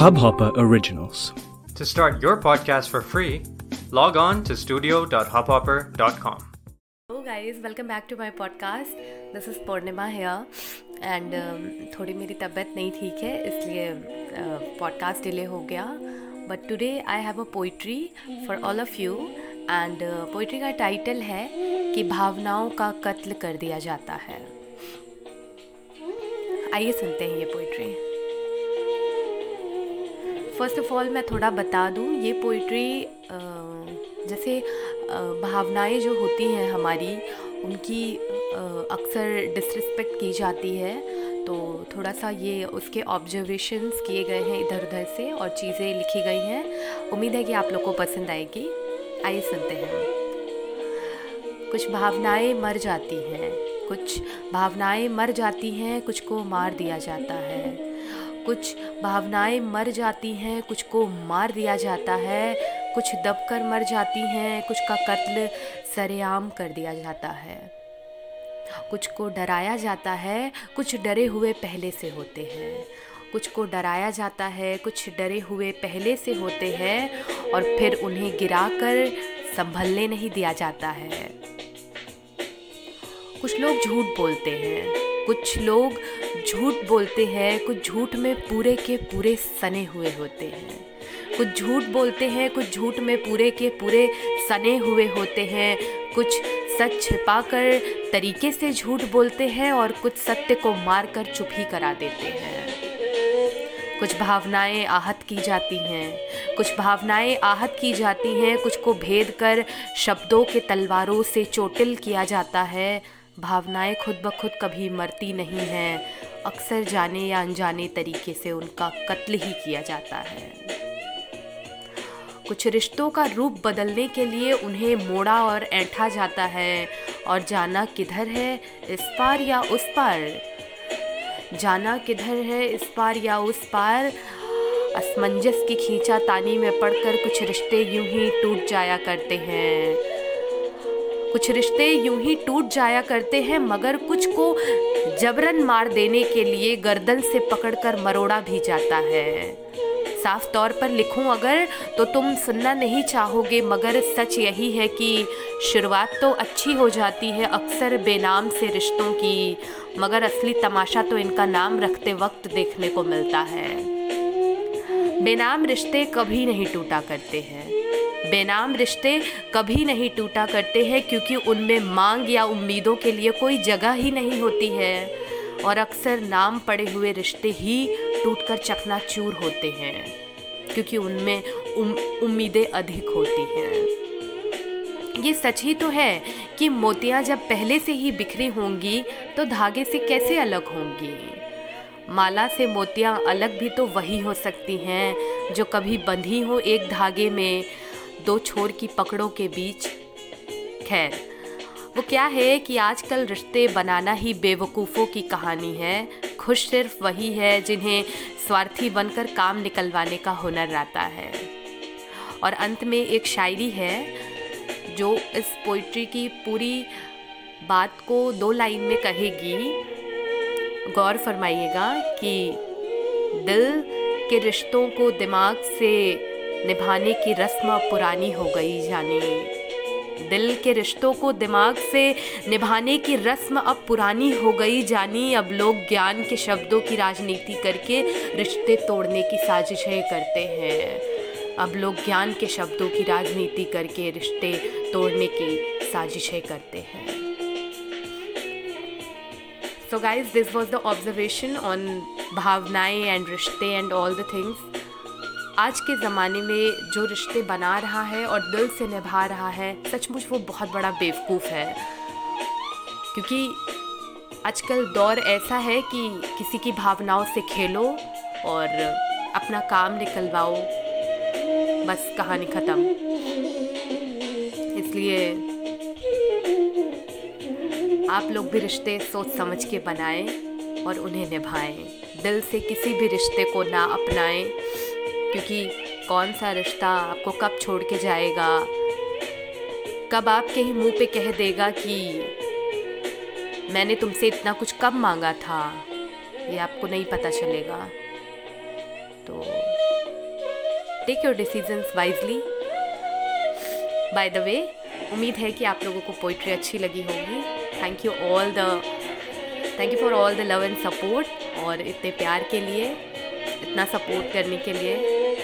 Hubhopper Originals. To start your podcast for free, log on to studio.hubhopper.com. Hello guys, welcome back to my podcast. This is Purnima here and um, थोड़ी मेरी तबीयत नहीं ठीक है इसलिए podcast delay हो गया but today I have a poetry for all of you and poetry का टाइटल है कि भावनाओं का कत्ल कर दिया जाता है आइए सुनते हैं ये पोइट्री फ़र्स्ट ऑफ़ ऑल मैं थोड़ा बता दूँ, ये पोइट्री जैसे भावनाएँ जो होती हैं हमारी, उनकी अक्सर डिसरिस्पेक्ट की जाती है। तो थोड़ा सा ये उसके ऑब्जर्वेशंस किए गए हैं इधर उधर से और चीज़ें लिखी गई हैं। उम्मीद है कि आप लोग को पसंद आएगी। आइए सुनते हैं। कुछ भावनाएँ मर जाती हैं, कुछ भावनाएँ मर जाती हैं, कुछ को मार दिया जाता है। कुछ भावनाएँ मर जाती हैं, कुछ को मार दिया जाता है, कुछ दबकर मर जाती हैं, कुछ का कत्ल सरेआम कर दिया जाता है। कुछ को डराया जाता है, कुछ डरे हुए पहले से होते हैं। कुछ को डराया जाता है, कुछ डरे हुए पहले से होते हैं और फिर उन्हें गिराकर संभलने नहीं दिया जाता है। कुछ लोग झूठ बोलते हैं। कुछ लोग झूठ बोलते हैं, कुछ झूठ में पूरे के पूरे सने हुए होते हैं। कुछ झूठ बोलते हैं, कुछ झूठ में पूरे के पूरे सने हुए होते हैं। कुछ सच छिपा कर तरीके से झूठ बोलते हैं और कुछ सत्य को मारकर चुप ही करा देते हैं। कुछ भावनाएँ आहत की जाती हैं, कुछ भावनाएँ आहत की जाती हैं, कुछ को भेद कर शब्दों के तलवारों से चोटिल किया जाता है। भावनाएँ खुद ब खुद कभी मरती नहीं हैं। अक्सर जाने या अनजाने तरीके से उनका कत्ल ही किया जाता है। कुछ रिश्तों का रूप बदलने के लिए उन्हें मोड़ा और ऐठा जाता है और जाना किधर है, इस पार या उस पार। जाना किधर है, इस पार या उस पार। असमंजस की खींचा तानी में पड़कर कुछ रिश्ते यूँ ही टूट जाया करते हैं। कुछ रिश्ते यूँ ही टूट जाया करते हैं, मगर कुछ को जबरन मार देने के लिए गर्दन से पकड़कर मरोड़ा भी जाता है। साफ़ तौर पर लिखूं अगर तो तुम सुनना नहीं चाहोगे, मगर सच यही है कि शुरुआत तो अच्छी हो जाती है अक्सर बेनाम से रिश्तों की, मगर असली तमाशा तो इनका नाम रखते वक्त देखने को मिलता है। बेनाम रिश्ते कभी नहीं टूटा करते हैं। बेनाम रिश्ते कभी नहीं टूटा करते हैं क्योंकि उनमें मांग या उम्मीदों के लिए कोई जगह ही नहीं होती है। और अक्सर नाम पड़े हुए रिश्ते ही टूटकर चकनाचूर होते हैं क्योंकि उनमें उम, उम्मीदें अधिक होती हैं। ये सच ही तो है कि मोतियाँ जब पहले से ही बिखरी होंगी तो धागे से कैसे अलग होंगी? माला से मोतियाँ अलग भी तो वही हो सकती हैं जो कभी बंधी हो एक धागे में। दो छोर की पकड़ों के बीच। खैर, वो क्या है कि आजकल रिश्ते बनाना ही बेवकूफ़ों की कहानी है। खुश सिर्फ़ वही है जिन्हें स्वार्थी बनकर काम निकलवाने का हुनर रहता है। और अंत में एक शायरी है, जो इस पोइट्री की पूरी बात को दो लाइन में कहेगी। गौर फरमाइएगा कि दिल के रिश्तों को दिमाग से निभाने की रस्म पुरानी हो गई जाने दिल के रिश्तों को दिमाग से निभाने की रस्म अब पुरानी हो गई जानी अब लोग ज्ञान के शब्दों की राजनीति करके रिश्ते तोड़ने की साजिशें करते हैं। अब लोग ज्ञान के शब्दों की राजनीति करके रिश्ते तोड़ने की साजिशें करते हैं। So guys this was the observation on भावनाएँ एंड रिश्ते एंड ऑल द थिंग्स आज के ज़माने में जो रिश्ते बना रहा है और दिल से निभा रहा है, सचमुच वो बहुत बड़ा बेवकूफ़ है। क्योंकि आजकल दौर ऐसा है कि किसी की भावनाओं से खेलो और अपना काम निकलवाओ। बस कहानी ख़त्म। इसलिए आप लोग भी रिश्ते सोच समझ के बनाएँ और उन्हें निभाएँ। दिल से किसी भी रिश्ते को ना अपनाएँ। क्योंकि कौन सा रिश्ता आपको कब छोड़ के जाएगा? कब आपके ही मुँह पे कह देगा कि मैंने तुमसे इतना कुछ कब मांगा था? ये आपको नहीं पता चलेगा। तो take your decisions wisely by the way उम्मीद है कि आप लोगों को पोइट्री अच्छी लगी होगी। Thank you all the thank you for all the love and support और इतने प्यार के लिए, इतना सपोर्ट करने के लिए।